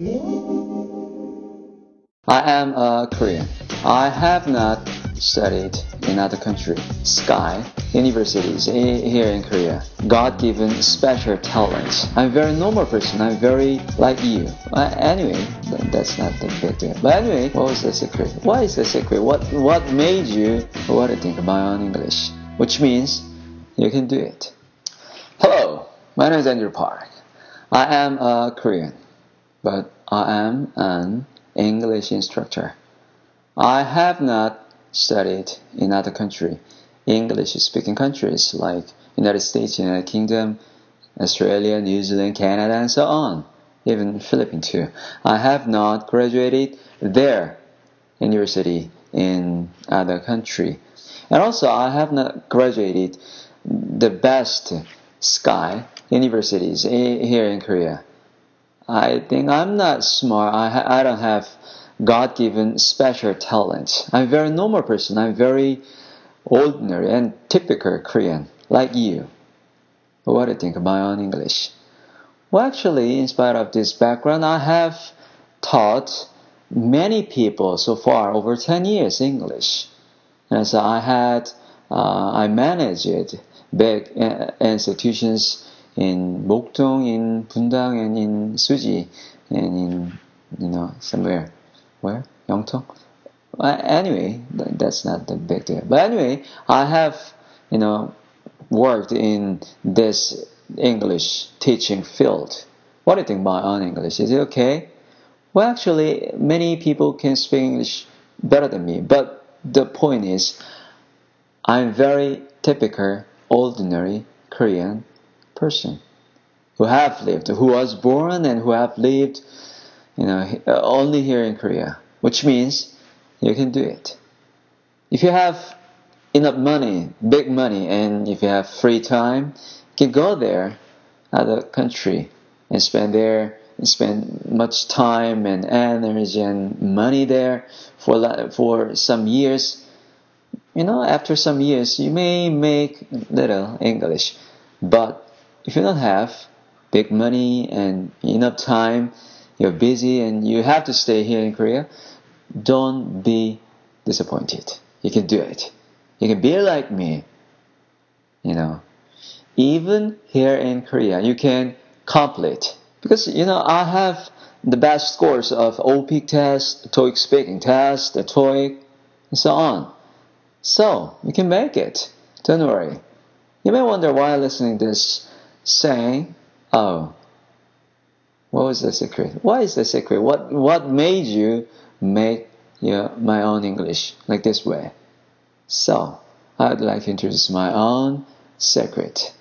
I am a Korean. I have not studied in other country. Sky universities eh, here in Korea. God-given special talent. I'm a very normal person. I'm very like you. Uh, anyway, that's not the big deal. But anyway, what was the secret? What is the secret? What what made you what to think about English? Which means you can do it. Hello, my name is Andrew Park. I am a Korean, but I am an English instructor. I have not studied in other country, English speaking countries like United States, United Kingdom, Australia, New Zealand, Canada, and so on. Even Philippines too. I have not graduated there university in other country. And also I have not graduated the best sky universities here in Korea. I think I'm not smart. I, I don't have God given special talent. I'm a very normal person. I'm very ordinary and typical Korean, like you. What do you think about my own English? Well, actually, in spite of this background, I have taught many people so far over 10 years English. And so I had, uh, I managed big uh, institutions in Mokdong, in Bundang, and in Suji, and in, you know, somewhere where? Yongtong? Anyway, that's not the big deal. But anyway, I have, you know, worked in this English teaching field. What do you think about on English? Is it okay? Well, actually, many people can speak English better than me. But the point is, I'm very typical, ordinary Korean person who have lived, who was born and who have lived you know, uh, only here in Korea, which means you can do it. If you have enough money, big money, and if you have free time, you can go there, other country, and spend there, and spend much time and energy and money there for for some years. You know, after some years, you may make little English, but if you don't have big money and enough time, you're busy and you have to stay here in Korea, don't be disappointed. You can do it. You can be like me. You know, even here in Korea, you can complete. Because, you know, I have the best scores of OPIC test, TOEIC speaking test, the TOEIC, and so on. So, you can make it. Don't worry. You may wonder why listening this saying, oh, what was the secret? What is the secret? What what made you make your my own English like this way? So I'd like to introduce my own secret.